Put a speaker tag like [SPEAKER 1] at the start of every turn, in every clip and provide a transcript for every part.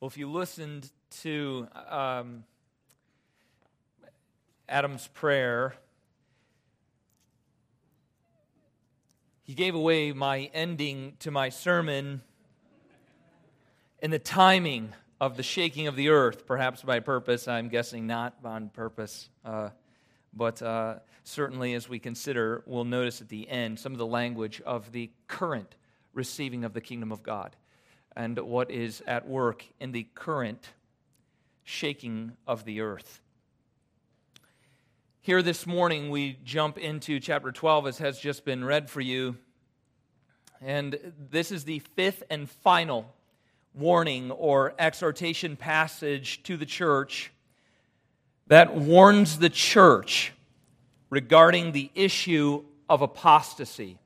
[SPEAKER 1] Well, if you listened to um, Adam's prayer, he gave away my ending to my sermon in the timing of the shaking of the earth, perhaps by purpose. I'm guessing not on purpose. Uh, but uh, certainly, as we consider, we'll notice at the end some of the language of the current receiving of the kingdom of God and what is at work in the current shaking of the earth. Here this morning, we jump into chapter 12, as has just been read for you. And this is the fifth and final warning or exhortation passage to the church that warns the church regarding the issue of apostasy.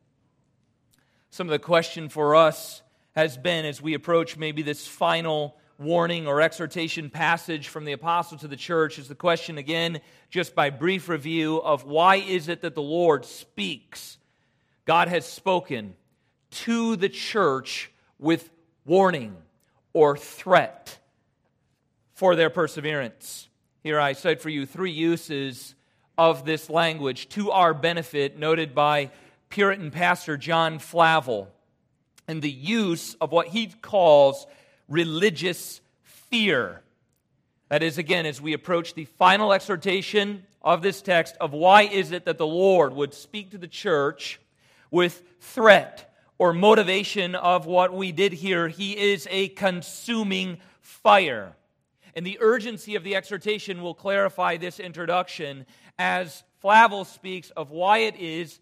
[SPEAKER 1] Some of the question for us has been as we approach maybe this final warning or exhortation passage from the apostle to the church is the question again just by brief review of why is it that the Lord speaks? God has spoken to the church with warning or threat for their perseverance. Here I cite for you three uses of this language to our benefit noted by Puritan pastor John Flavel and the use of what he calls religious fear. That is, again, as we approach the final exhortation of this text of why is it that the Lord would speak to the church with threat or motivation of what we did here. He is a consuming fire. And the urgency of the exhortation will clarify this introduction as Flavel speaks of why it is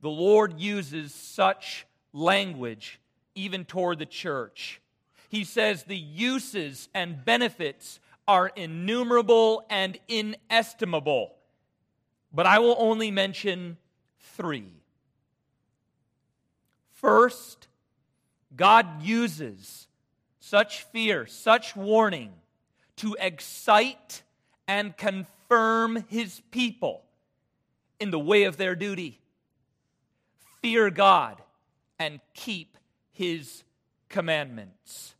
[SPEAKER 1] the Lord uses such language even toward the church. He says the uses and benefits are innumerable and inestimable, but I will only mention three. First, God uses such fear, such warning to excite and confirm his people in the way of their duty. Fear God and keep his commandments.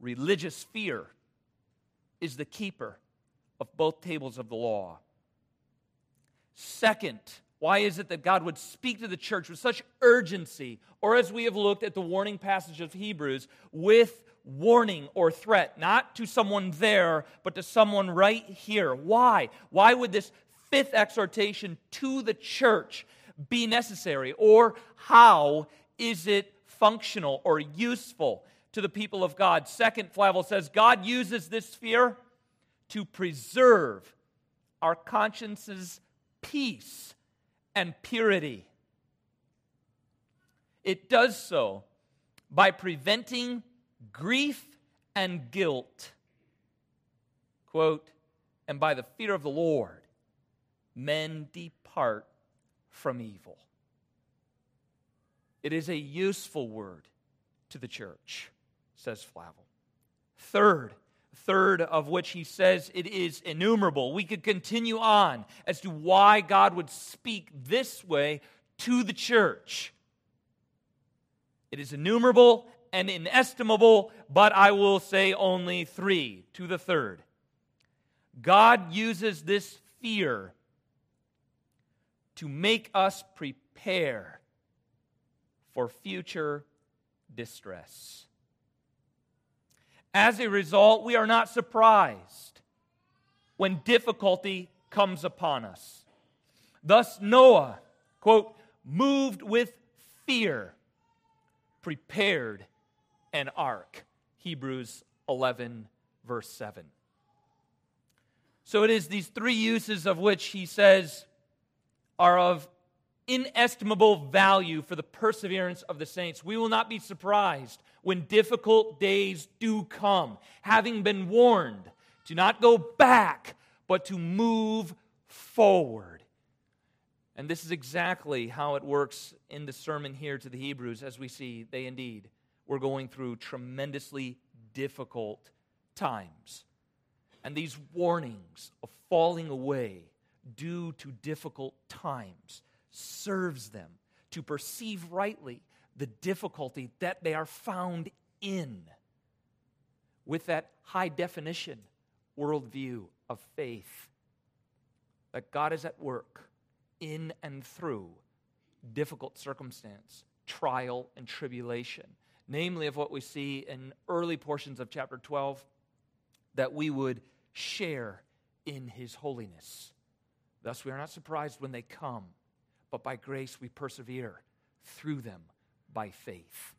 [SPEAKER 1] Religious fear is the keeper of both tables of the law. Second, why is it that God would speak to the church with such urgency, or as we have looked at the warning passage of Hebrews, with warning or threat, not to someone there, but to someone right here? Why? Why would this fifth exhortation to the church be necessary? Or how is it functional or useful to the people of God? Second, Flavel says God uses this fear to preserve our conscience's peace and purity. It does so by preventing grief and guilt. Quote, and by the fear of the Lord, men depart from evil. It is a useful word to the church, says Flavel. Third, third of which he says it is innumerable. We could continue on as to why God would speak this way to the church. It is innumerable and inestimable, but I will say only three to the third. God uses this fear to make us prepare for future distress. As a result, we are not surprised when difficulty comes upon us. Thus, Noah, quote, moved with fear, prepared an ark. Hebrews 11, verse 7. So it is these three uses of which he says are of inestimable value for the perseverance of the saints. We will not be surprised when difficult days do come, having been warned to not go back, but to move forward. And this is exactly how it works in the sermon here to the Hebrews, as we see they indeed were going through tremendously difficult times. And these warnings of falling away due to difficult times serves them to perceive rightly the difficulty that they are found in. with that high definition worldview of faith that God is at work in and through difficult circumstance, trial, and tribulation, namely of what we see in early portions of chapter 12, that we would share in his holiness. Thus, we are not surprised when they come, but by grace we persevere through them by faith.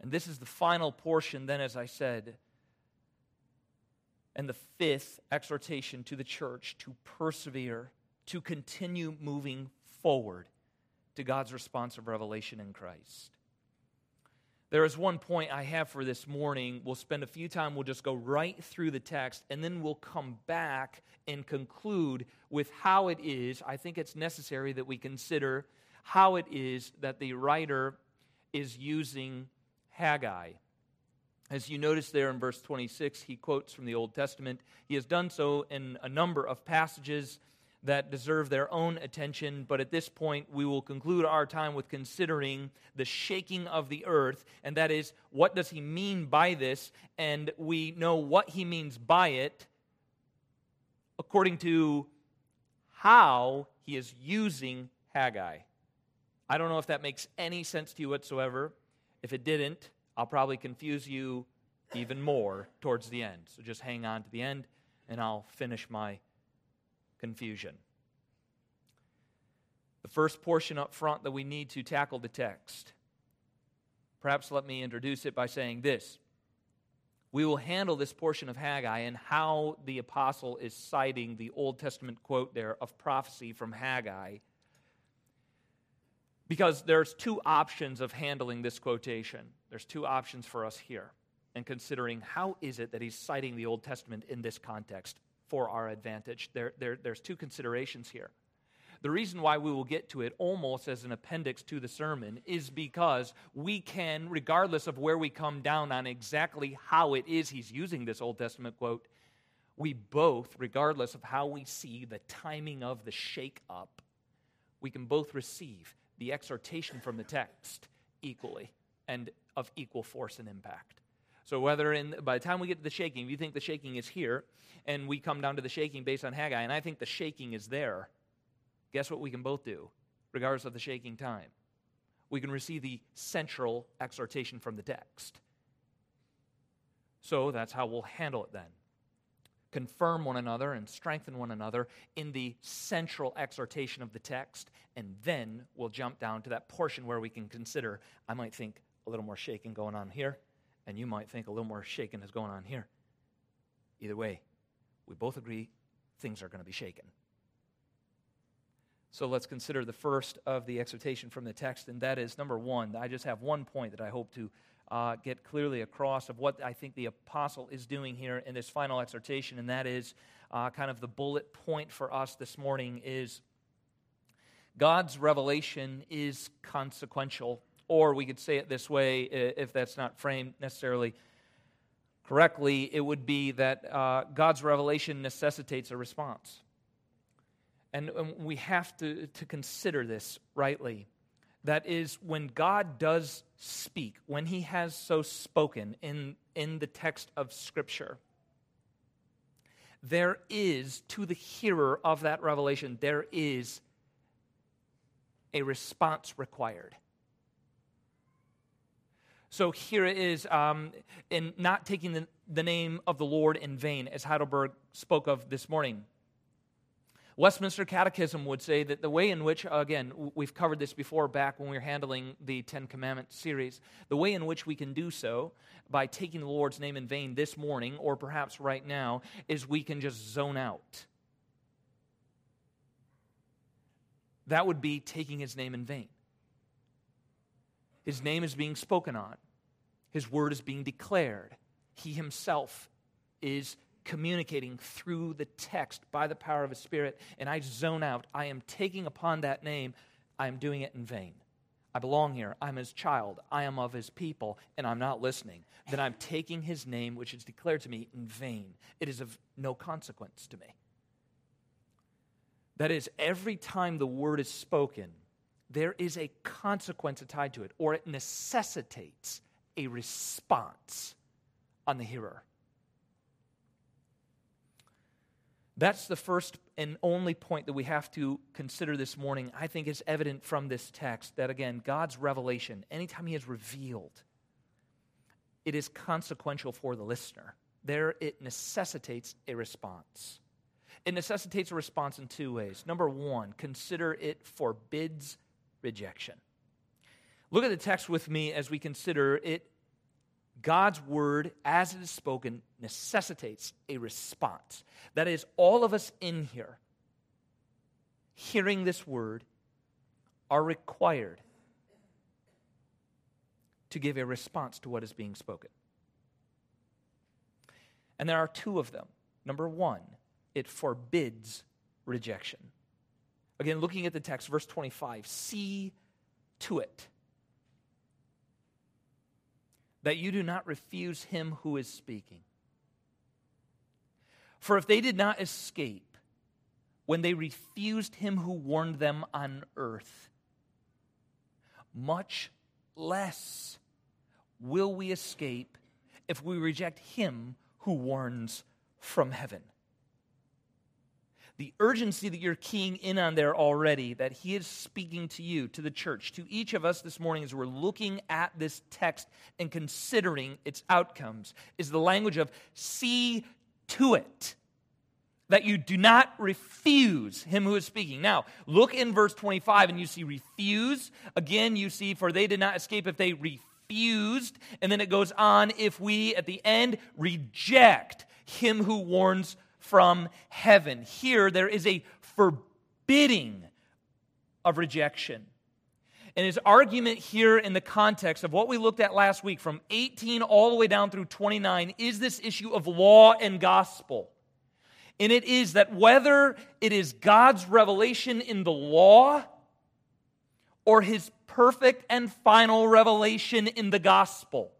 [SPEAKER 1] And this is the final portion, then, as I said, and the fifth exhortation to the church to persevere, to continue moving forward to God's response of revelation in Christ. There is one point I have for this morning. We'll spend a few time, we'll just go right through the text, and then we'll come back and conclude with how it is. I think it's necessary that we consider how it is that the writer is using Haggai. As you notice there in verse 26, he quotes from the Old Testament. He has done so in a number of passages that deserve their own attention, but at this point, we will conclude our time with considering the shaking of the earth, and that is, what does he mean by this? And we know what he means by it according to how he is using Haggai. I don't know if that makes any sense to you whatsoever. If it didn't, I'll probably confuse you even more towards the end. So just hang on to the end, and I'll finish my confusion. The first portion up front that we need to tackle the text. Perhaps let me introduce it by saying this. We will handle this portion of Haggai and how the apostle is citing the Old Testament quote there of prophecy from Haggai because there's two options of handling this quotation. There's two options for us here and considering how is it that he's citing the Old Testament in this context for our advantage. There, there, there's two considerations here. The reason why we will get to it almost as an appendix to the sermon is because we can, regardless of where we come down on exactly how it is he's using this Old Testament quote, we both, regardless of how we see the timing of the shake up, we can both receive the exhortation from the text equally and of equal force and impact. So whether in by the time we get to the shaking, if you think the shaking is here, and we come down to the shaking based on Haggai, and I think the shaking is there, guess what we can both do, regardless of the shaking time? We can receive the central exhortation from the text. So that's how we'll handle it then confirm one another and strengthen one another in the central exhortation of the text, and then we'll jump down to that portion where we can consider, I might think a little more shaking going on here, and you might think a little more shaking is going on here. Either way, we both agree things are going to be shaken. So let's consider the first of the exhortation from the text, and that is number one. I just have one point that I hope to uh, get clearly across of what I think the apostle is doing here in this final exhortation, and that is uh, kind of the bullet point for us this morning is God's revelation is consequential, or we could say it this way if that's not framed necessarily correctly, it would be that uh, God's revelation necessitates a response. And, and we have to, to consider this rightly. That is, when God does speak, when he has so spoken in, in the text of Scripture, there is, to the hearer of that revelation, there is a response required. So here it is um, in not taking the, the name of the Lord in vain, as Heidelberg spoke of this morning. Westminster Catechism would say that the way in which, again, we've covered this before back when we were handling the Ten Commandments series, the way in which we can do so by taking the Lord's name in vain this morning, or perhaps right now, is we can just zone out. That would be taking his name in vain. His name is being spoken on, his word is being declared. He himself is communicating through the text by the power of His Spirit, and I zone out. I am taking upon that name, I am doing it in vain. I belong here. I'm his child. I am of his people, and I'm not listening. Then I'm taking his name, which is declared to me, in vain. It is of no consequence to me. That is, every time the word is spoken, there is a consequence tied to it, or it necessitates a response on the hearer. That's the first and only point that we have to consider this morning. I think is evident from this text that, again, God's revelation, anytime He is revealed, it is consequential for the listener. There, it necessitates a response. It necessitates a response in two ways. Number one, consider it forbids rejection. Look at the text with me as we consider it God's word, as it is spoken, necessitates a response. That is, all of us in here, hearing this word, are required to give a response to what is being spoken. And there are two of them. Number one, it forbids rejection. Again, looking at the text, verse 25, see to it that you do not refuse him who is speaking. For if they did not escape when they refused him who warned them on earth, much less will we escape if we reject him who warns from heaven the urgency that you're keying in on there already, that he is speaking to you, to the church, to each of us this morning as we're looking at this text and considering its outcomes, is the language of see to it that you do not refuse him who is speaking. Now, look in verse 25 and you see refuse. Again, you see, for they did not escape if they refused. And then it goes on, if we at the end reject him who warns from heaven. Here, there is a forbidding of rejection. And his argument here in the context of what we looked at last week, from 18 all the way down through 29, is this issue of law and gospel. And it is that whether it is God's revelation in the law or his perfect and final revelation in the gospel,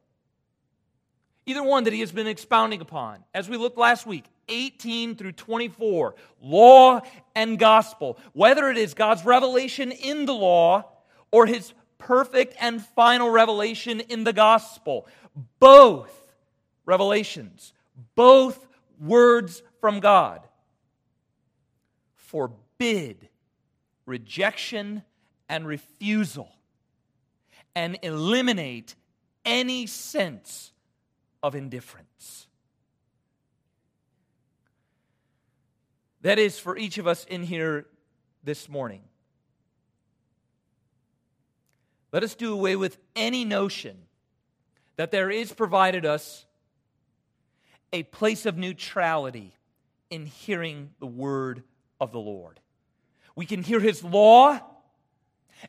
[SPEAKER 1] either one that he has been expounding upon, as we looked last week, 18 through 24, law and gospel, whether it is God's revelation in the law or his perfect and final revelation in the gospel, both revelations, both words from God, forbid rejection and refusal and eliminate any sense of indifference. That is for each of us in here this morning. Let us do away with any notion that there is provided us a place of neutrality in hearing the word of the Lord. We can hear his law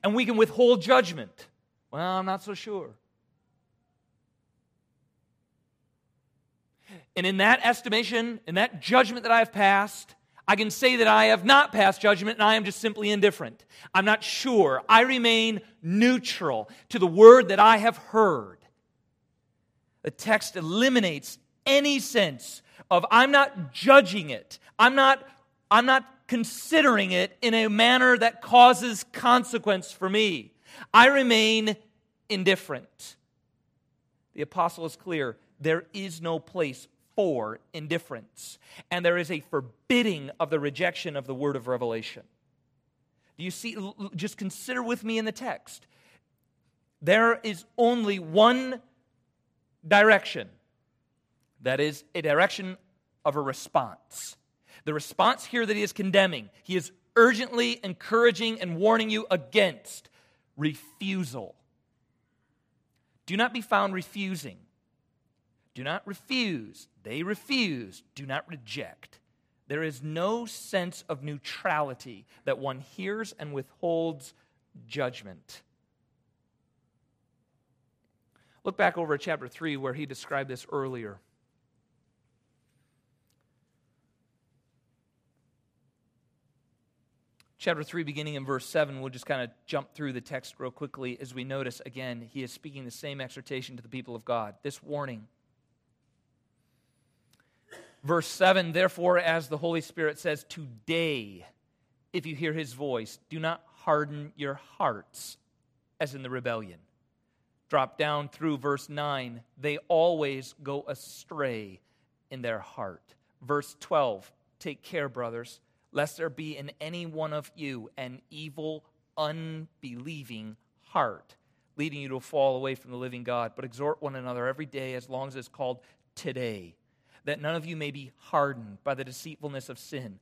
[SPEAKER 1] and we can withhold judgment. Well, I'm not so sure. And in that estimation, in that judgment that I've passed, I can say that I have not passed judgment and I am just simply indifferent. I'm not sure. I remain neutral to the word that I have heard. The text eliminates any sense of I'm not judging it. I'm not, I'm not considering it in a manner that causes consequence for me. I remain indifferent. The apostle is clear there is no place for indifference. And there is a forbidding of the rejection of the word of revelation. Do you see? Just consider with me in the text. There is only one direction that is a direction of a response. The response here that he is condemning, he is urgently encouraging and warning you against refusal. Do not be found refusing. Do not refuse. They refuse. Do not reject. There is no sense of neutrality that one hears and withholds judgment. Look back over chapter 3 where he described this earlier. Chapter 3, beginning in verse 7, we'll just kind of jump through the text real quickly as we notice again, he is speaking the same exhortation to the people of God. This warning Verse 7 Therefore, as the Holy Spirit says, today, if you hear his voice, do not harden your hearts as in the rebellion. Drop down through verse 9. They always go astray in their heart. Verse 12. Take care, brothers, lest there be in any one of you an evil, unbelieving heart, leading you to fall away from the living God. But exhort one another every day as long as it's called today, that none of you may be hardened by the deceitfulness of sin.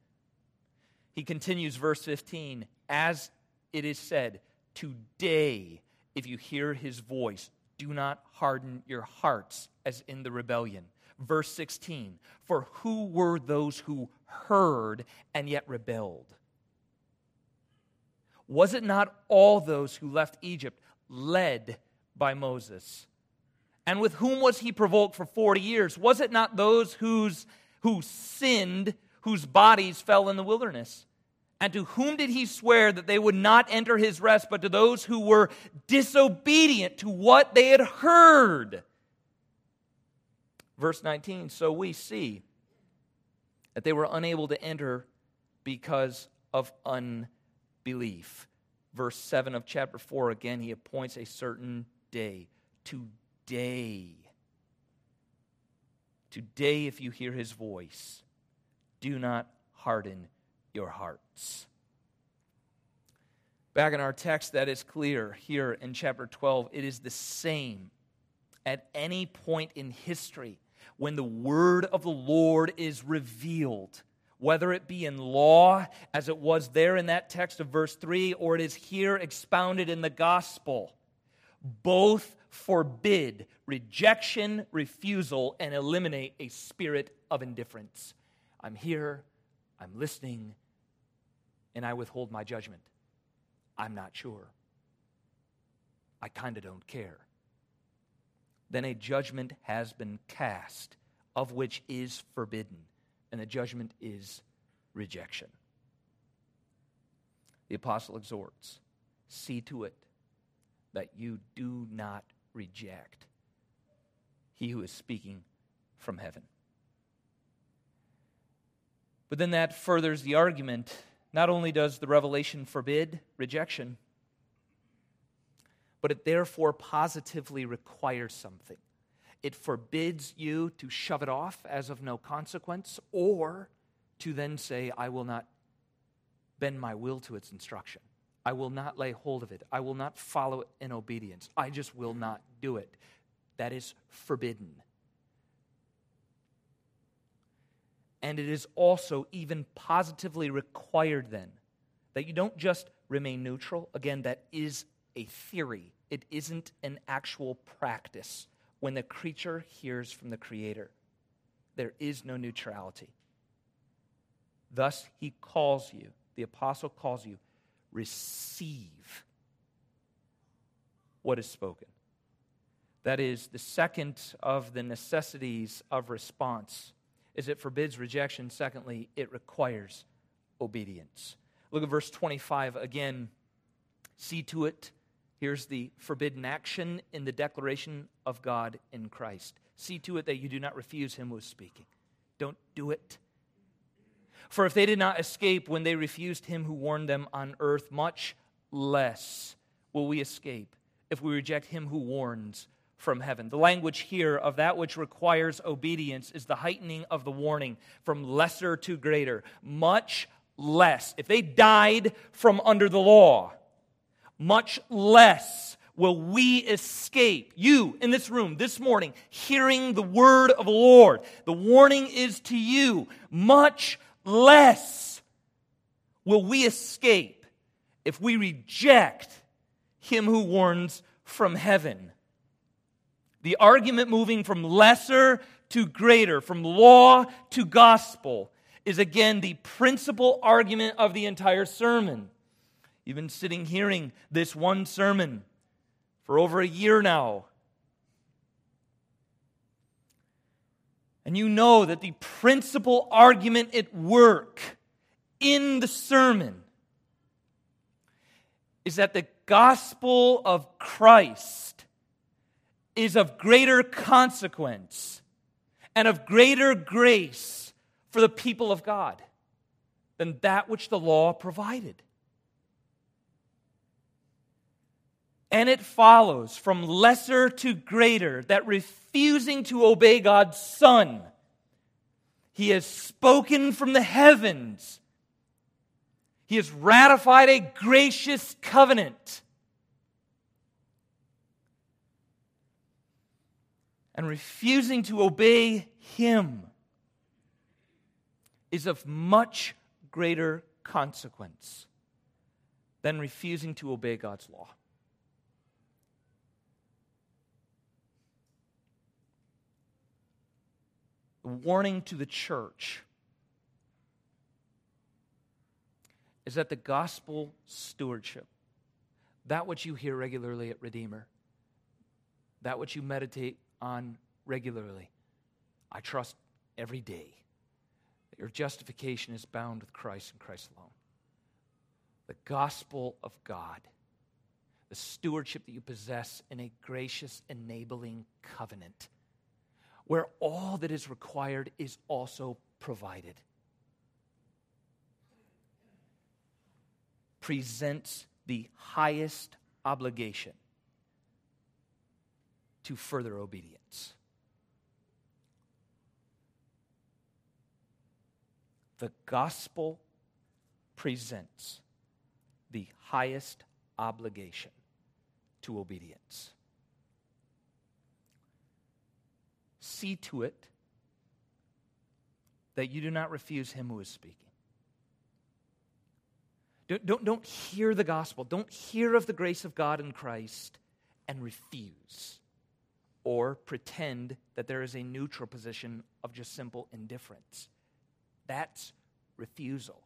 [SPEAKER 1] He continues, verse 15, as it is said, Today, if you hear his voice, do not harden your hearts as in the rebellion. Verse 16, for who were those who heard and yet rebelled? Was it not all those who left Egypt led by Moses? And with whom was he provoked for 40 years? Was it not those whose, who sinned, whose bodies fell in the wilderness? And to whom did he swear that they would not enter his rest, but to those who were disobedient to what they had heard? Verse 19 So we see that they were unable to enter because of unbelief. Verse 7 of chapter 4 again, he appoints a certain day. Today. Today, today, if you hear his voice, do not harden your hearts. Back in our text, that is clear here in chapter 12. It is the same at any point in history when the word of the Lord is revealed, whether it be in law, as it was there in that text of verse 3, or it is here expounded in the gospel. Both forbid rejection, refusal, and eliminate a spirit of indifference. I'm here, I'm listening, and I withhold my judgment. I'm not sure. I kind of don't care. Then a judgment has been cast, of which is forbidden, and the judgment is rejection. The apostle exhorts see to it that you do not reject he who is speaking from heaven. But then that furthers the argument not only does the revelation forbid rejection, but it therefore positively requires something. It forbids you to shove it off as of no consequence or to then say, I will not bend my will to its instruction. I will not lay hold of it. I will not follow it in obedience. I just will not do it. That is forbidden. And it is also even positively required then that you don't just remain neutral. Again, that is a theory, it isn't an actual practice. When the creature hears from the Creator, there is no neutrality. Thus, he calls you, the apostle calls you, receive what is spoken. That is the second of the necessities of response is it forbids rejection. Secondly, it requires obedience. Look at verse 25 again. See to it. Here's the forbidden action in the declaration of God in Christ. See to it that you do not refuse him who is speaking. Don't do it. For if they did not escape when they refused him who warned them on earth, much less will we escape if we reject him who warns from heaven. The language here of that which requires obedience is the heightening of the warning from lesser to greater. Much less. If they died from under the law, much less will we escape. You in this room this morning, hearing the word of the Lord. The warning is to you. Much less will we escape if we reject him who warns from heaven. The argument moving from lesser to greater, from law to gospel, is again the principal argument of the entire sermon. You've been sitting hearing this one sermon for over a year now. And you know that the principal argument at work in the sermon is that the gospel of Christ is of greater consequence and of greater grace for the people of God than that which the law provided. And it follows from lesser to greater that refusing to obey God's Son, He has spoken from the heavens. He has ratified a gracious covenant. And refusing to obey Him is of much greater consequence than refusing to obey God's law. Warning to the church is that the gospel stewardship, that which you hear regularly at Redeemer, that which you meditate on regularly, I trust every day that your justification is bound with Christ and Christ alone. The gospel of God, the stewardship that you possess in a gracious, enabling covenant, where all that is required is also provided. Presents the highest obligation to further obedience. The gospel presents the highest obligation to obedience. See to it that you do not refuse him who is speaking. Don't, don't, don't hear the gospel, don't hear of the grace of God in Christ and refuse or pretend that there is a neutral position of just simple indifference. That's refusal.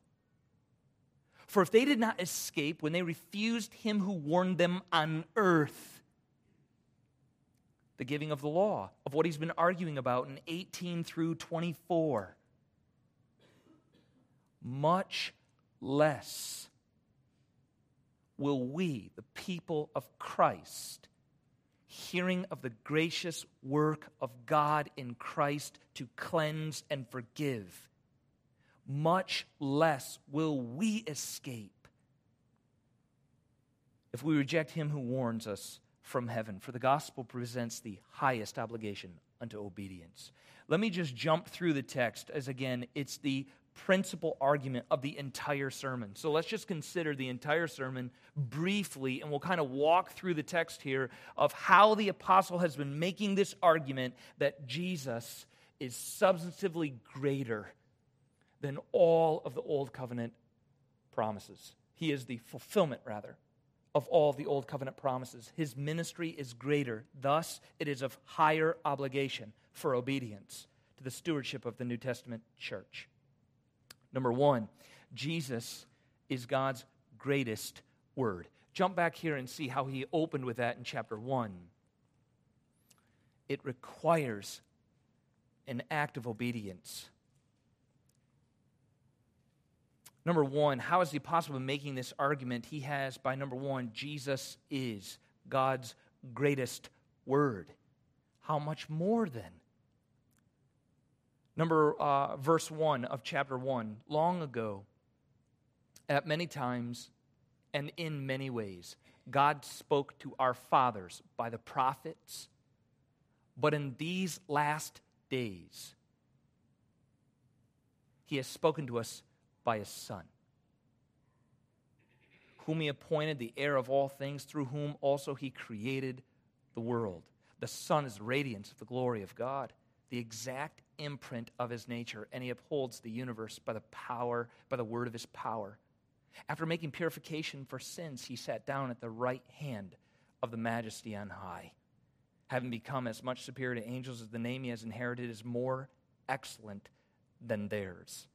[SPEAKER 1] For if they did not escape when they refused him who warned them on earth, the giving of the law, of what he's been arguing about in 18 through 24, much less will we, the people of Christ, hearing of the gracious work of God in Christ to cleanse and forgive, much less will we escape if we reject him who warns us from heaven. For the gospel presents the highest obligation unto obedience. Let me just jump through the text, as again, it's the principal argument of the entire sermon. So let's just consider the entire sermon briefly, and we'll kind of walk through the text here of how the apostle has been making this argument that Jesus is substantively greater than all of the Old Covenant promises. He is the fulfillment, rather, of all the Old Covenant promises. His ministry is greater. Thus, it is of higher obligation for obedience to the stewardship of the New Testament church. Number one, Jesus is God's greatest word. Jump back here and see how he opened with that in chapter 1. It requires an act of obedience. Number one, how is the apostle been making this argument? He has, by number one, Jesus is God's greatest word. How much more then? Number uh, verse one of chapter one. Long ago, at many times and in many ways, God spoke to our fathers by the prophets, but in these last days, He has spoken to us by his Son, whom he appointed the heir of all things, through whom also he created the world. The Son is the radiance of the glory of God, the exact imprint of his nature, and he upholds the universe by the power, by the word of his power. After making purification for sins, he sat down at the right hand of the majesty on high. Having become as much superior to angels as the name he has inherited is more excellent than theirs.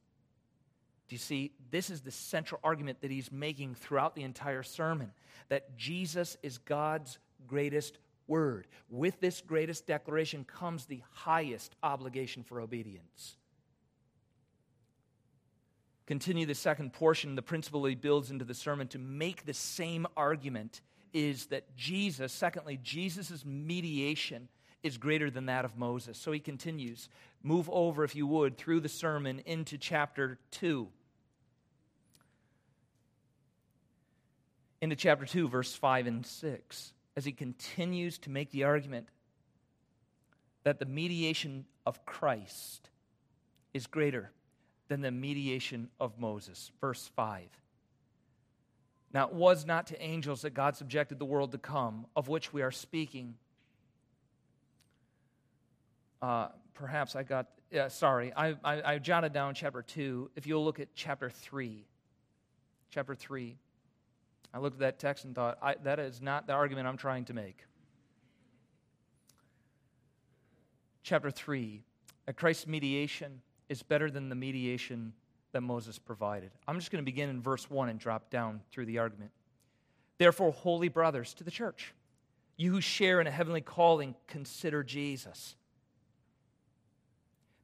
[SPEAKER 1] Do you see? This is the central argument that he's making throughout the entire sermon that Jesus is God's greatest word. With this greatest declaration comes the highest obligation for obedience. Continue the second portion. The principle he builds into the sermon to make the same argument is that Jesus, secondly, Jesus' mediation is greater than that of Moses. So he continues. Move over, if you would, through the sermon into chapter 2. Into chapter 2, verse 5 and 6. as he continues to make the argument that the mediation of Christ is greater than the mediation of Moses. Verse 5. Now, it was not to angels that God subjected the world to come, of which we are speaking. Uh, perhaps I got, yeah, sorry, I, I, I jotted down chapter 2. If you'll look at chapter 3, chapter 3, I looked at that text and thought, I, that is not the argument I'm trying to make. Chapter 3, that Christ's mediation is better than the mediation that Moses provided. I'm just going to begin in verse 1 and drop down through the argument. Therefore, holy brothers to the church, you who share in a heavenly calling, consider Jesus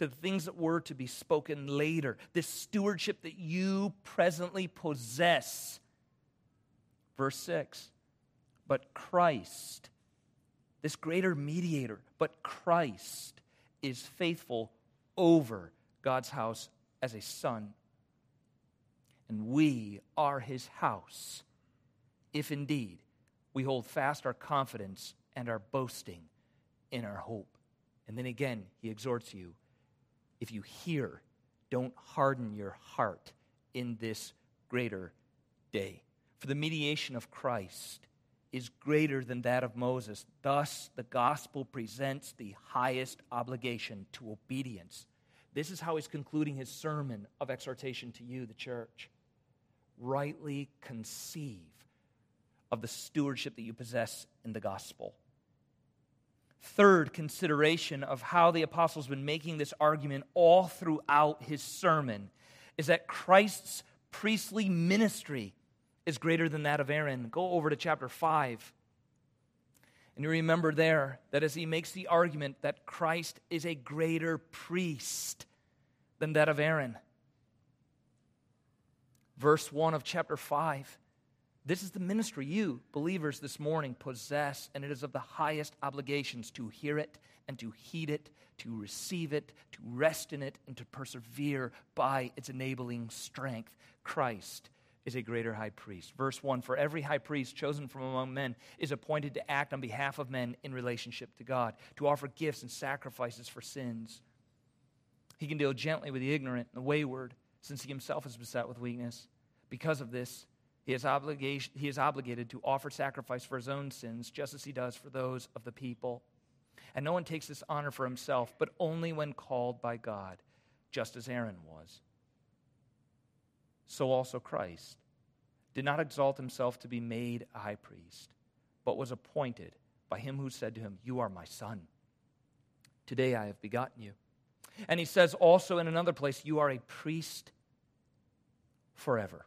[SPEAKER 1] to the things that were to be spoken later, this stewardship that you presently possess. Verse 6 But Christ, this greater mediator, but Christ is faithful over God's house as a son. And we are his house, if indeed we hold fast our confidence and our boasting in our hope. And then again, he exhorts you if you hear, don't harden your heart in this greater day. For the mediation of Christ is greater than that of Moses. Thus, the gospel presents the highest obligation to obedience. This is how he's concluding his sermon of exhortation to you, the church. Rightly conceive of the stewardship that you possess in the gospel third consideration of how the apostle's been making this argument all throughout his sermon is that Christ's priestly ministry is greater than that of Aaron. Go over to chapter 5. And you remember there that as he makes the argument that Christ is a greater priest than that of Aaron. Verse 1 of chapter 5 this is the ministry you, believers, this morning possess, and it is of the highest obligations to hear it and to heed it, to receive it, to rest in it, and to persevere by its enabling strength. Christ is a greater high priest. Verse 1 For every high priest chosen from among men is appointed to act on behalf of men in relationship to God, to offer gifts and sacrifices for sins. He can deal gently with the ignorant and the wayward, since he himself is beset with weakness. Because of this, he is, obligation, he is obligated to offer sacrifice for his own sins, just as he does for those of the people. And no one takes this honor for himself, but only when called by God, just as Aaron was. So also Christ did not exalt himself to be made a high priest, but was appointed by him who said to him, You are my son. Today I have begotten you. And he says also in another place, You are a priest forever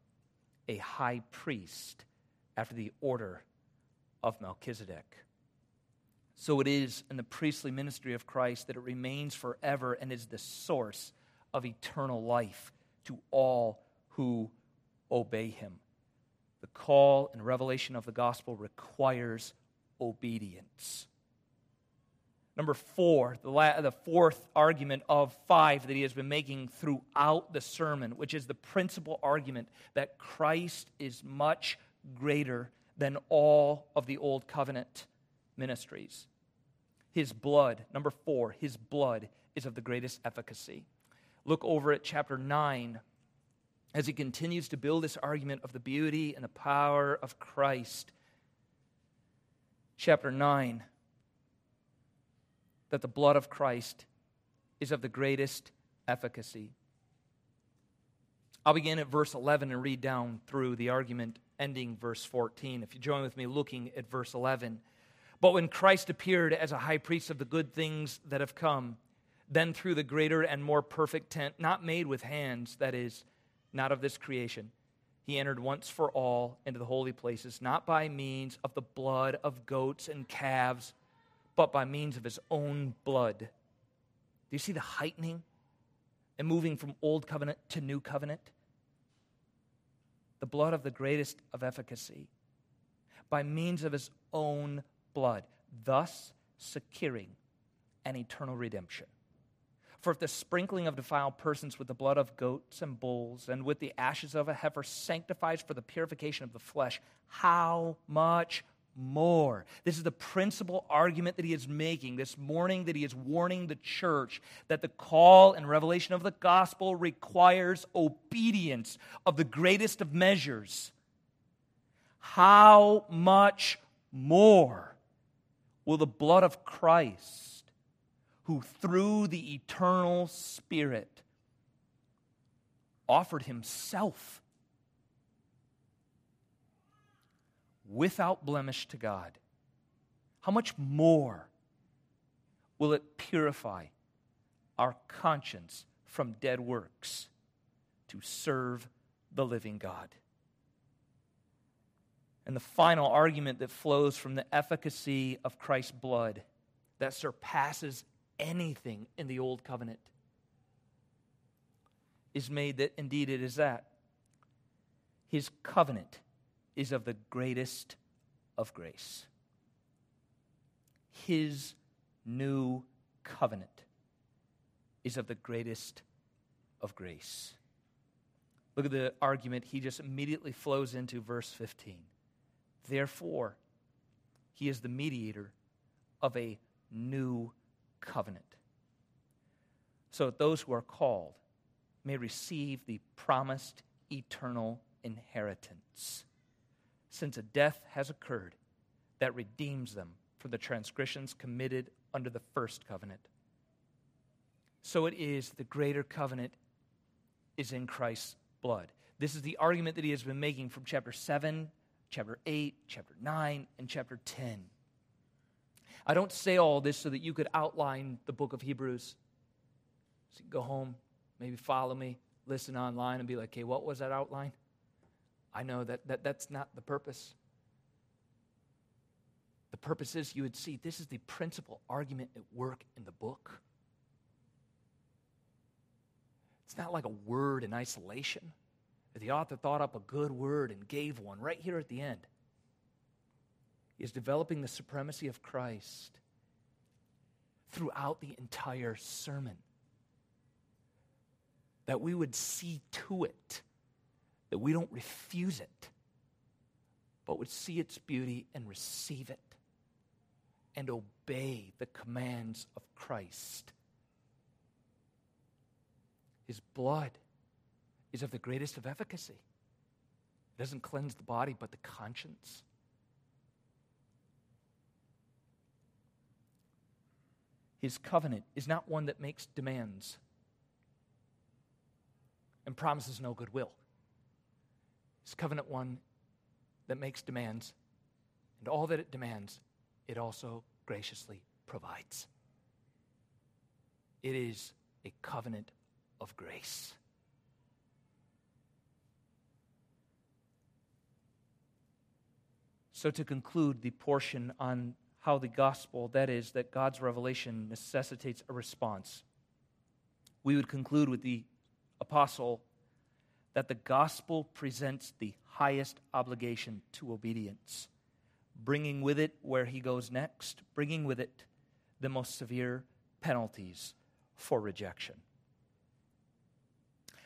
[SPEAKER 1] a high priest after the order of Melchizedek. So it is in the priestly ministry of Christ that it remains forever and is the source of eternal life to all who obey him. The call and revelation of the gospel requires obedience. Number four, the, la- the fourth argument of five that he has been making throughout the sermon, which is the principal argument that Christ is much greater than all of the old covenant ministries. His blood, number four, his blood is of the greatest efficacy. Look over at chapter 9 as he continues to build this argument of the beauty and the power of Christ chapter 9 that the blood of Christ is of the greatest efficacy. I'll begin at verse 11 and read down through the argument ending verse 14. If you join with me looking at verse 11. But when Christ appeared as a high priest of the good things that have come, then through the greater and more perfect tent, not made with hands, that is, not of this creation, he entered once for all into the holy places, not by means of the blood of goats and calves, but by means of his own blood. Do you see the heightening and moving from old covenant to new covenant? The blood of the greatest of efficacy, by means of his own blood, thus securing an eternal redemption. For if the sprinkling of defiled persons with the blood of goats and bulls and with the ashes of a heifer sanctifies for the purification of the flesh, how much more? This is the principal argument that he is making this morning that he is warning the church that the call and revelation of the gospel requires obedience of the greatest of measures. How much more will the blood of Christ? who through the eternal Spirit offered himself without blemish to God, how much more will it purify our conscience from dead works to serve the living God? And the final argument that flows from the efficacy of Christ's blood that surpasses anything in the old covenant is made that indeed it is that. His covenant is of the greatest of grace. His new covenant is of the greatest of grace. Look at the argument he just immediately flows into verse 15. Therefore, he is the mediator of a new covenant, so that those who are called may receive the promised eternal inheritance, since a death has occurred that redeems them from the transgressions committed under the first covenant. So it is the greater covenant is in Christ's blood. This is the argument that he has been making from chapter 7, chapter 8, chapter 9, and chapter 10. I don't say all this so that you could outline the book of Hebrews. So go home, maybe follow me, listen online, and be like, okay, what was that outline? I know that, that that's not the purpose. The purpose is you would see this is the principal argument at work in the book. It's not like a word in isolation. The author thought up a good word and gave one right here at the end He is developing the supremacy of Christ throughout the entire sermon. That we would see to it, that we don't refuse it, but would see its beauty and receive it and obey the commands of Christ. His blood is of the greatest of efficacy. It doesn't cleanse the body, but the conscience. His covenant is not one that makes demands and promises no goodwill. His covenant one that makes demands, and all that it demands, it also graciously provides. It is a covenant of grace. So, to conclude the portion on how the gospel, that is, that God's revelation necessitates a response. We would conclude with the apostle that the gospel presents the highest obligation to obedience, bringing with it where he goes next, bringing with it the most severe penalties for rejection.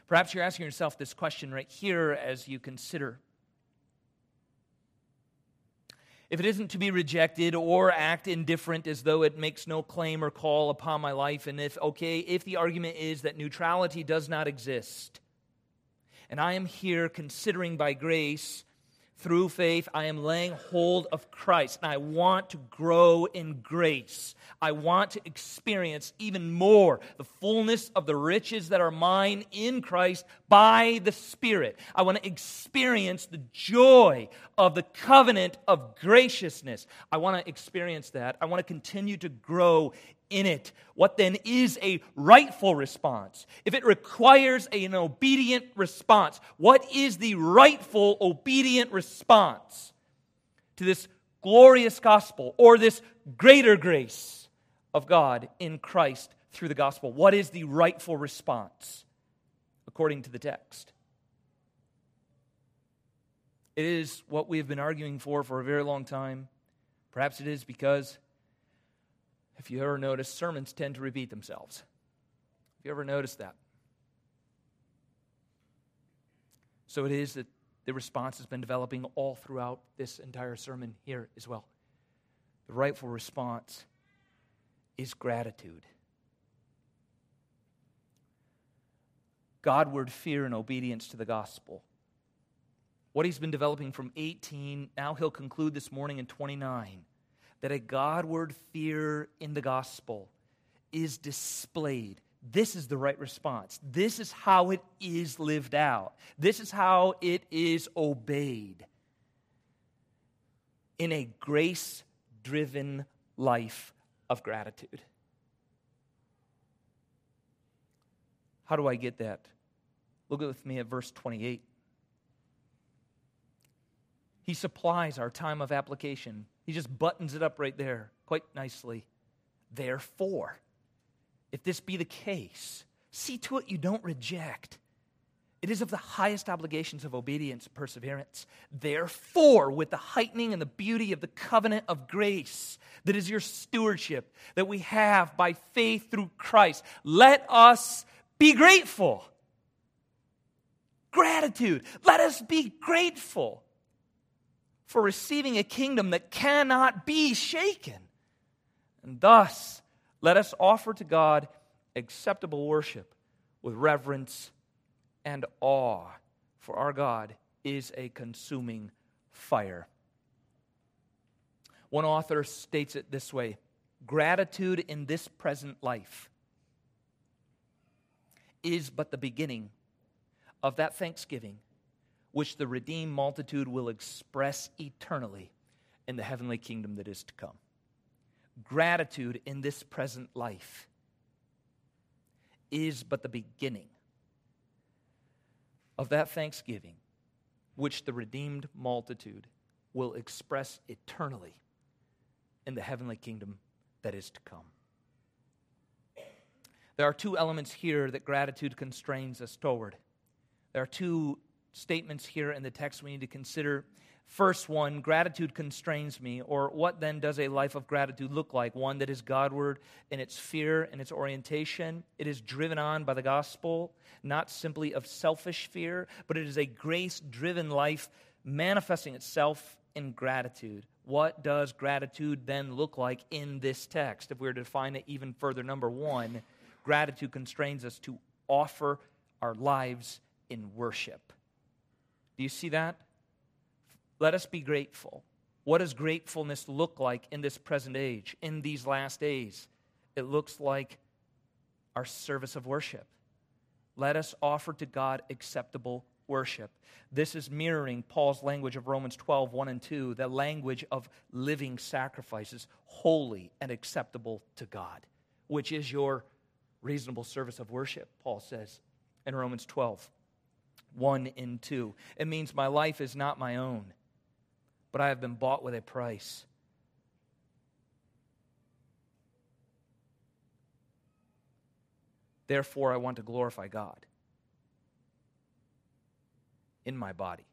[SPEAKER 1] Perhaps you're asking yourself this question right here as you consider if it isn't to be rejected or act indifferent as though it makes no claim or call upon my life, and if, okay, if the argument is that neutrality does not exist, and I am here considering by grace through faith, I am laying hold of Christ, and I want to grow in grace. I want to experience even more the fullness of the riches that are mine in Christ by the Spirit. I want to experience the joy of the covenant of graciousness. I want to experience that. I want to continue to grow in it. What then is a rightful response? If it requires an obedient response, what is the rightful obedient response to this glorious gospel or this greater grace of God in Christ through the gospel? What is the rightful response according to the text? It is what we have been arguing for for a very long time. Perhaps it is because if you ever notice, sermons tend to repeat themselves. Have you ever noticed that? So it is that the response has been developing all throughout this entire sermon here as well. The rightful response is gratitude. Godward fear and obedience to the gospel. What he's been developing from 18, now he'll conclude this morning in 29 that a Godward fear in the gospel is displayed. This is the right response. This is how it is lived out. This is how it is obeyed in a grace driven life of gratitude. How do I get that? Look with me at verse 28. He supplies our time of application. He just buttons it up right there quite nicely. Therefore, if this be the case, see to it you don't reject. It is of the highest obligations of obedience and perseverance. Therefore, with the heightening and the beauty of the covenant of grace that is your stewardship that we have by faith through Christ, let us be grateful. Gratitude. Let us be grateful for receiving a kingdom that cannot be shaken. And thus, let us offer to God acceptable worship with reverence and awe, for our God is a consuming fire. One author states it this way gratitude in this present life is but the beginning of that thanksgiving which the redeemed multitude will express eternally in the heavenly kingdom that is to come. Gratitude in this present life is but the beginning of that thanksgiving which the redeemed multitude will express eternally in the heavenly kingdom that is to come. There are two elements here that gratitude constrains us toward. There are two statements here in the text we need to consider. First one, gratitude constrains me, or what then does a life of gratitude look like? One that is Godward in its fear and its orientation. It is driven on by the gospel, not simply of selfish fear, but it is a grace driven life manifesting itself in gratitude. What does gratitude then look like in this text? If we were to define it even further, number one, gratitude constrains us to offer our lives in worship. Do you see that? Let us be grateful. What does gratefulness look like in this present age, in these last days? It looks like our service of worship. Let us offer to God acceptable worship. This is mirroring Paul's language of Romans 12, 1 and 2, the language of living sacrifices, holy and acceptable to God, which is your reasonable service of worship, Paul says in Romans 12. 1 and 2. It means my life is not my own, but I have been bought with a price. Therefore, I want to glorify God in my body.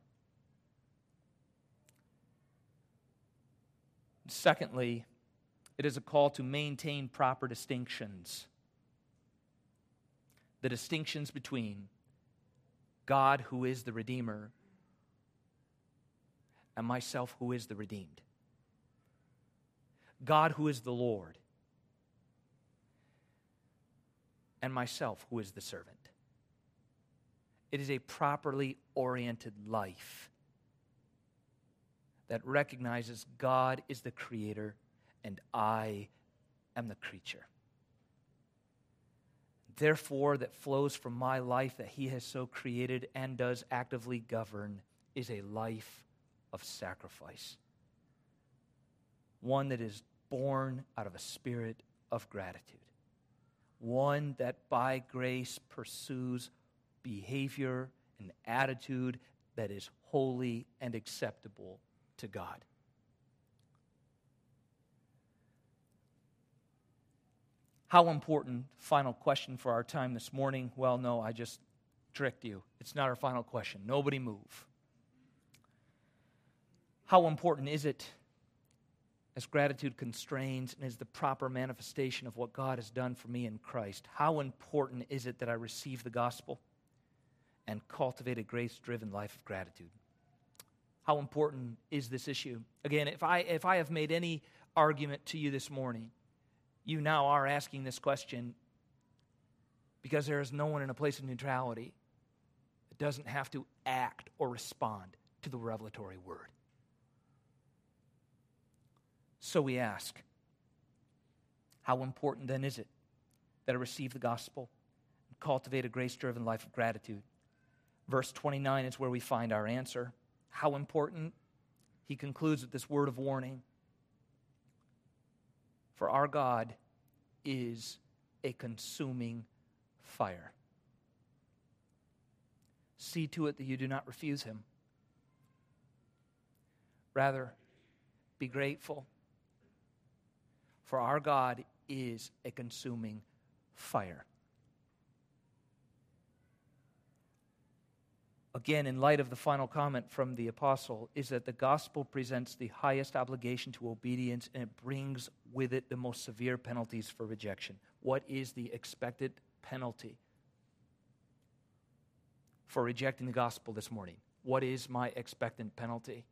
[SPEAKER 1] Secondly, it is a call to maintain proper distinctions. The distinctions between God, who is the Redeemer, and myself, who is the redeemed. God, who is the Lord, and myself, who is the servant. It is a properly oriented life that recognizes God is the creator and I am the creature. Therefore, that flows from my life that He has so created and does actively govern is a life of sacrifice. One that is born out of a spirit of gratitude. One that by grace pursues behavior and attitude that is holy and acceptable to God. How important, final question for our time this morning? Well, no, I just tricked you. It's not our final question. Nobody move. How important is it as gratitude constrains and is the proper manifestation of what God has done for me in Christ? How important is it that I receive the gospel and cultivate a grace driven life of gratitude? How important is this issue? Again, if I, if I have made any argument to you this morning, you now are asking this question because there is no one in a place of neutrality that doesn't have to act or respond to the revelatory word. So we ask, how important then is it that I receive the gospel and cultivate a grace driven life of gratitude? Verse 29 is where we find our answer. How important? He concludes with this word of warning for our God is a consuming fire. See to it that you do not refuse him. Rather, be grateful. For our God is a consuming fire. Again, in light of the final comment from the apostle, is that the gospel presents the highest obligation to obedience and it brings with it the most severe penalties for rejection. What is the expected penalty for rejecting the gospel this morning? What is my expectant penalty?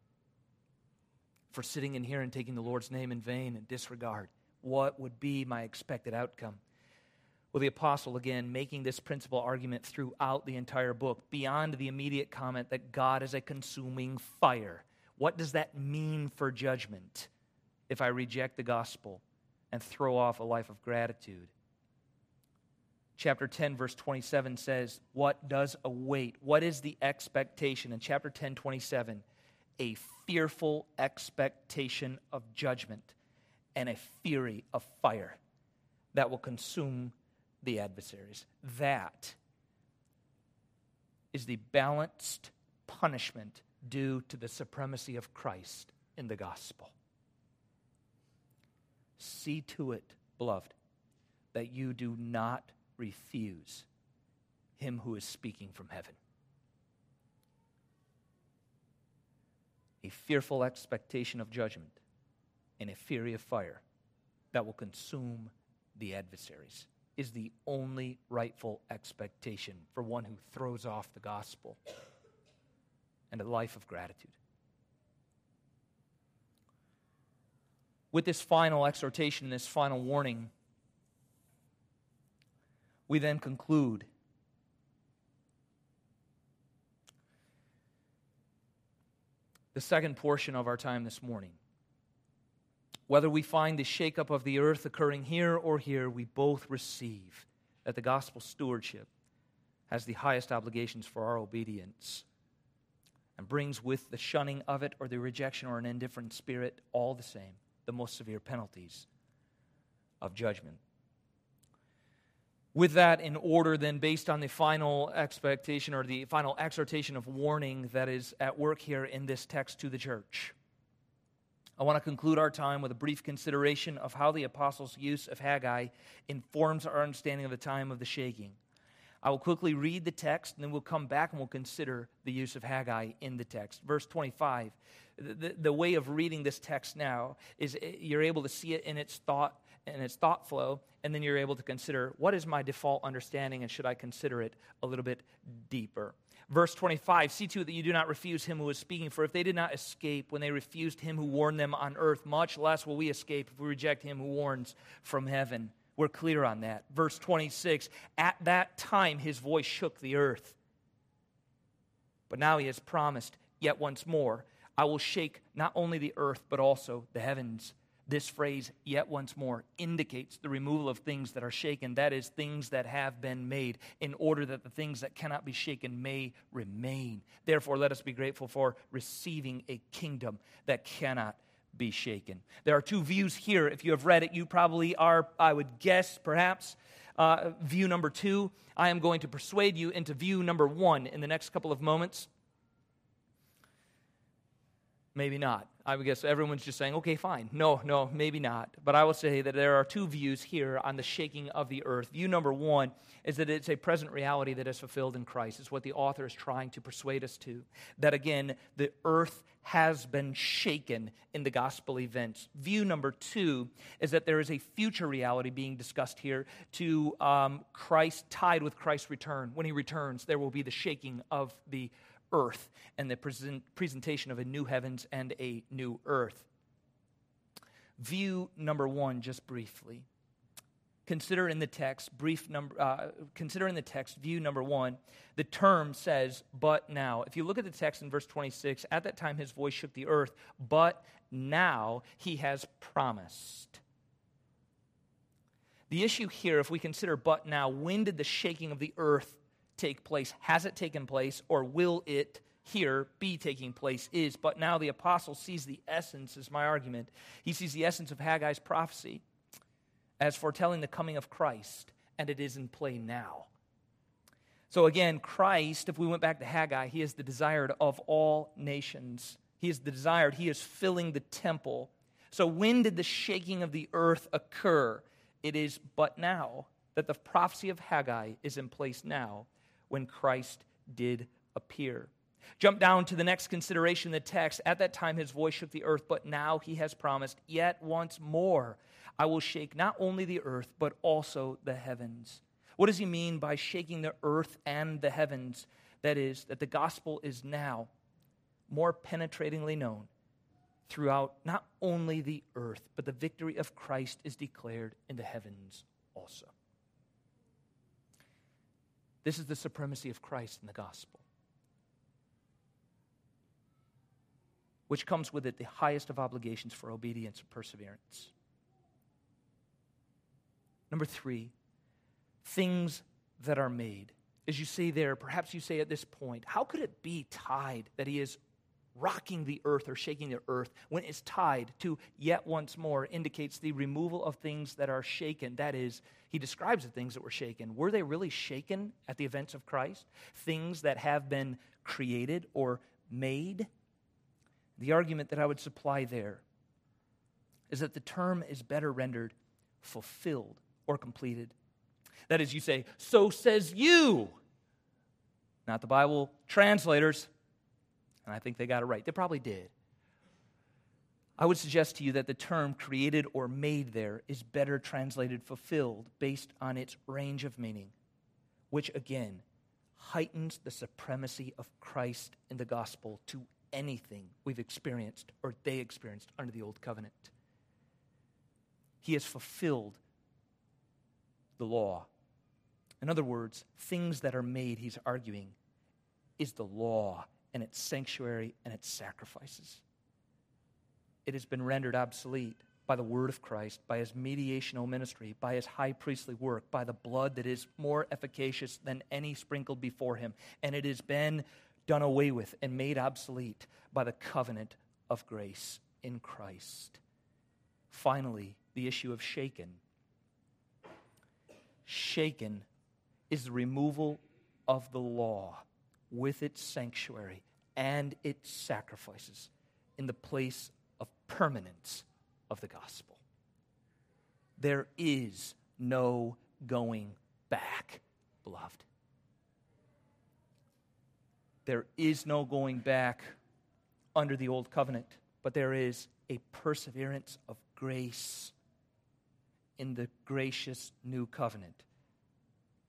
[SPEAKER 1] For sitting in here and taking the Lord's name in vain and disregard? What would be my expected outcome? Well, the apostle, again, making this principal argument throughout the entire book, beyond the immediate comment that God is a consuming fire. What does that mean for judgment if I reject the gospel and throw off a life of gratitude? Chapter 10, verse 27 says, What does await? What is the expectation? In chapter 10, 27, a fearful expectation of judgment and a fury of fire that will consume the adversaries. That is the balanced punishment due to the supremacy of Christ in the gospel. See to it, beloved, that you do not refuse him who is speaking from heaven. A fearful expectation of judgment and a fury of fire that will consume the adversaries is the only rightful expectation for one who throws off the gospel and a life of gratitude. With this final exhortation, and this final warning, we then conclude. The second portion of our time this morning. Whether we find the shakeup of the earth occurring here or here, we both receive that the gospel stewardship has the highest obligations for our obedience and brings with the shunning of it or the rejection or an indifferent spirit all the same the most severe penalties of judgment. With that in order, then, based on the final expectation or the final exhortation of warning that is at work here in this text to the church. I want to conclude our time with a brief consideration of how the apostles' use of Haggai informs our understanding of the time of the shaking. I will quickly read the text, and then we'll come back and we'll consider the use of Haggai in the text. Verse 25. The, the way of reading this text now is eh, you're able to see it in its thought and its thought flow, and then you're able to consider what is my default understanding, and should I consider it a little bit deeper. Verse 25 See to it that you do not refuse him who is speaking, for if they did not escape when they refused him who warned them on earth, much less will we escape if we reject him who warns from heaven. We're clear on that. Verse 26 At that time his voice shook the earth. But now he has promised, yet once more, I will shake not only the earth, but also the heavens. This phrase, yet once more, indicates the removal of things that are shaken, that is, things that have been made, in order that the things that cannot be shaken may remain. Therefore, let us be grateful for receiving a kingdom that cannot be shaken. There are two views here. If you have read it, you probably are, I would guess, perhaps. Uh, view number two, I am going to persuade you into view number one in the next couple of moments. Maybe not. I would guess everyone's just saying, okay, fine. No, no, maybe not. But I will say that there are two views here on the shaking of the earth. View number one is that it's a present reality that is fulfilled in Christ. It's what the author is trying to persuade us to. That again, the earth has been shaken in the gospel events. View number two is that there is a future reality being discussed here to um, Christ, tied with Christ's return. When he returns, there will be the shaking of the earth and the present, presentation of a new heavens and a new earth. View number one, just briefly. Consider in the text, brief number, uh, consider in the text, view number one, the term says, but now. If you look at the text in verse 26, at that time his voice shook the earth, but now he has promised. The issue here, if we consider but now, when did the shaking of the earth take place? Has it taken place, or will it here be taking place? Is. But now the apostle sees the essence, is my argument. He sees the essence of Haggai's prophecy as foretelling the coming of Christ, and it is in play now. So again, Christ, if we went back to Haggai, he is the desired of all nations. He is the desired, he is filling the temple. So when did the shaking of the earth occur? It is but now that the prophecy of Haggai is in place now when Christ did appear. Jump down to the next consideration the text. At that time, his voice shook the earth, but now he has promised, Yet once more I will shake not only the earth, but also the heavens. What does he mean by shaking the earth and the heavens? That is, that the gospel is now more penetratingly known throughout not only the earth, but the victory of Christ is declared in the heavens also. This is the supremacy of Christ in the gospel, which comes with it the highest of obligations for obedience and perseverance. Number three, things that are made. As you say there, perhaps you say at this point, how could it be tied that he is rocking the earth or shaking the earth when it's tied to yet once more indicates the removal of things that are shaken. That is, he describes the things that were shaken. Were they really shaken at the events of Christ? Things that have been created or made? The argument that I would supply there is that the term is better rendered fulfilled or completed. That is, you say, so says you. Not the Bible translators. And I think they got it right. They probably did. I would suggest to you that the term created or made there is better translated fulfilled based on its range of meaning, which again heightens the supremacy of Christ in the gospel to anything we've experienced or they experienced under the old covenant. He has fulfilled the law. In other words, things that are made, he's arguing, is the law and its sanctuary and its sacrifices. It has been rendered obsolete by the word of Christ, by his mediational ministry, by his high priestly work, by the blood that is more efficacious than any sprinkled before him. And it has been done away with and made obsolete by the covenant of grace in Christ. Finally, the issue of shaken. Shaken is the removal of the law with its sanctuary and its sacrifices in the place of permanence of the gospel. There is no going back, beloved. There is no going back under the old covenant, but there is a perseverance of grace in the gracious new covenant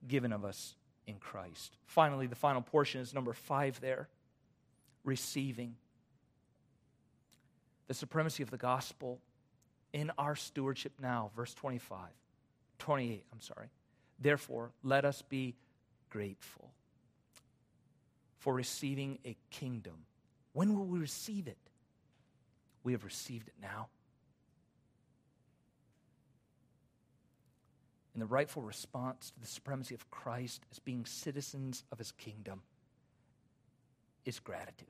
[SPEAKER 1] given of us in Christ. Finally, the final portion is number five there receiving. The supremacy of the gospel in our stewardship now, verse 25, 28, I'm sorry. Therefore, let us be grateful for receiving a kingdom. When will we receive it? We have received it now. And the rightful response to the supremacy of Christ as being citizens of his kingdom is gratitude.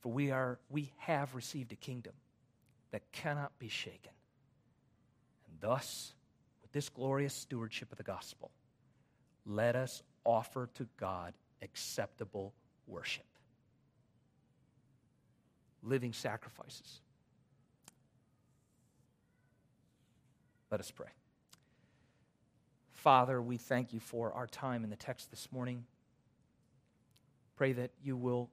[SPEAKER 1] For we, are, we have received a kingdom that cannot be shaken. And thus, with this glorious stewardship of the gospel, let us offer to God acceptable worship, living sacrifices. Let us pray. Father, we thank you for our time in the text this morning. Pray that you will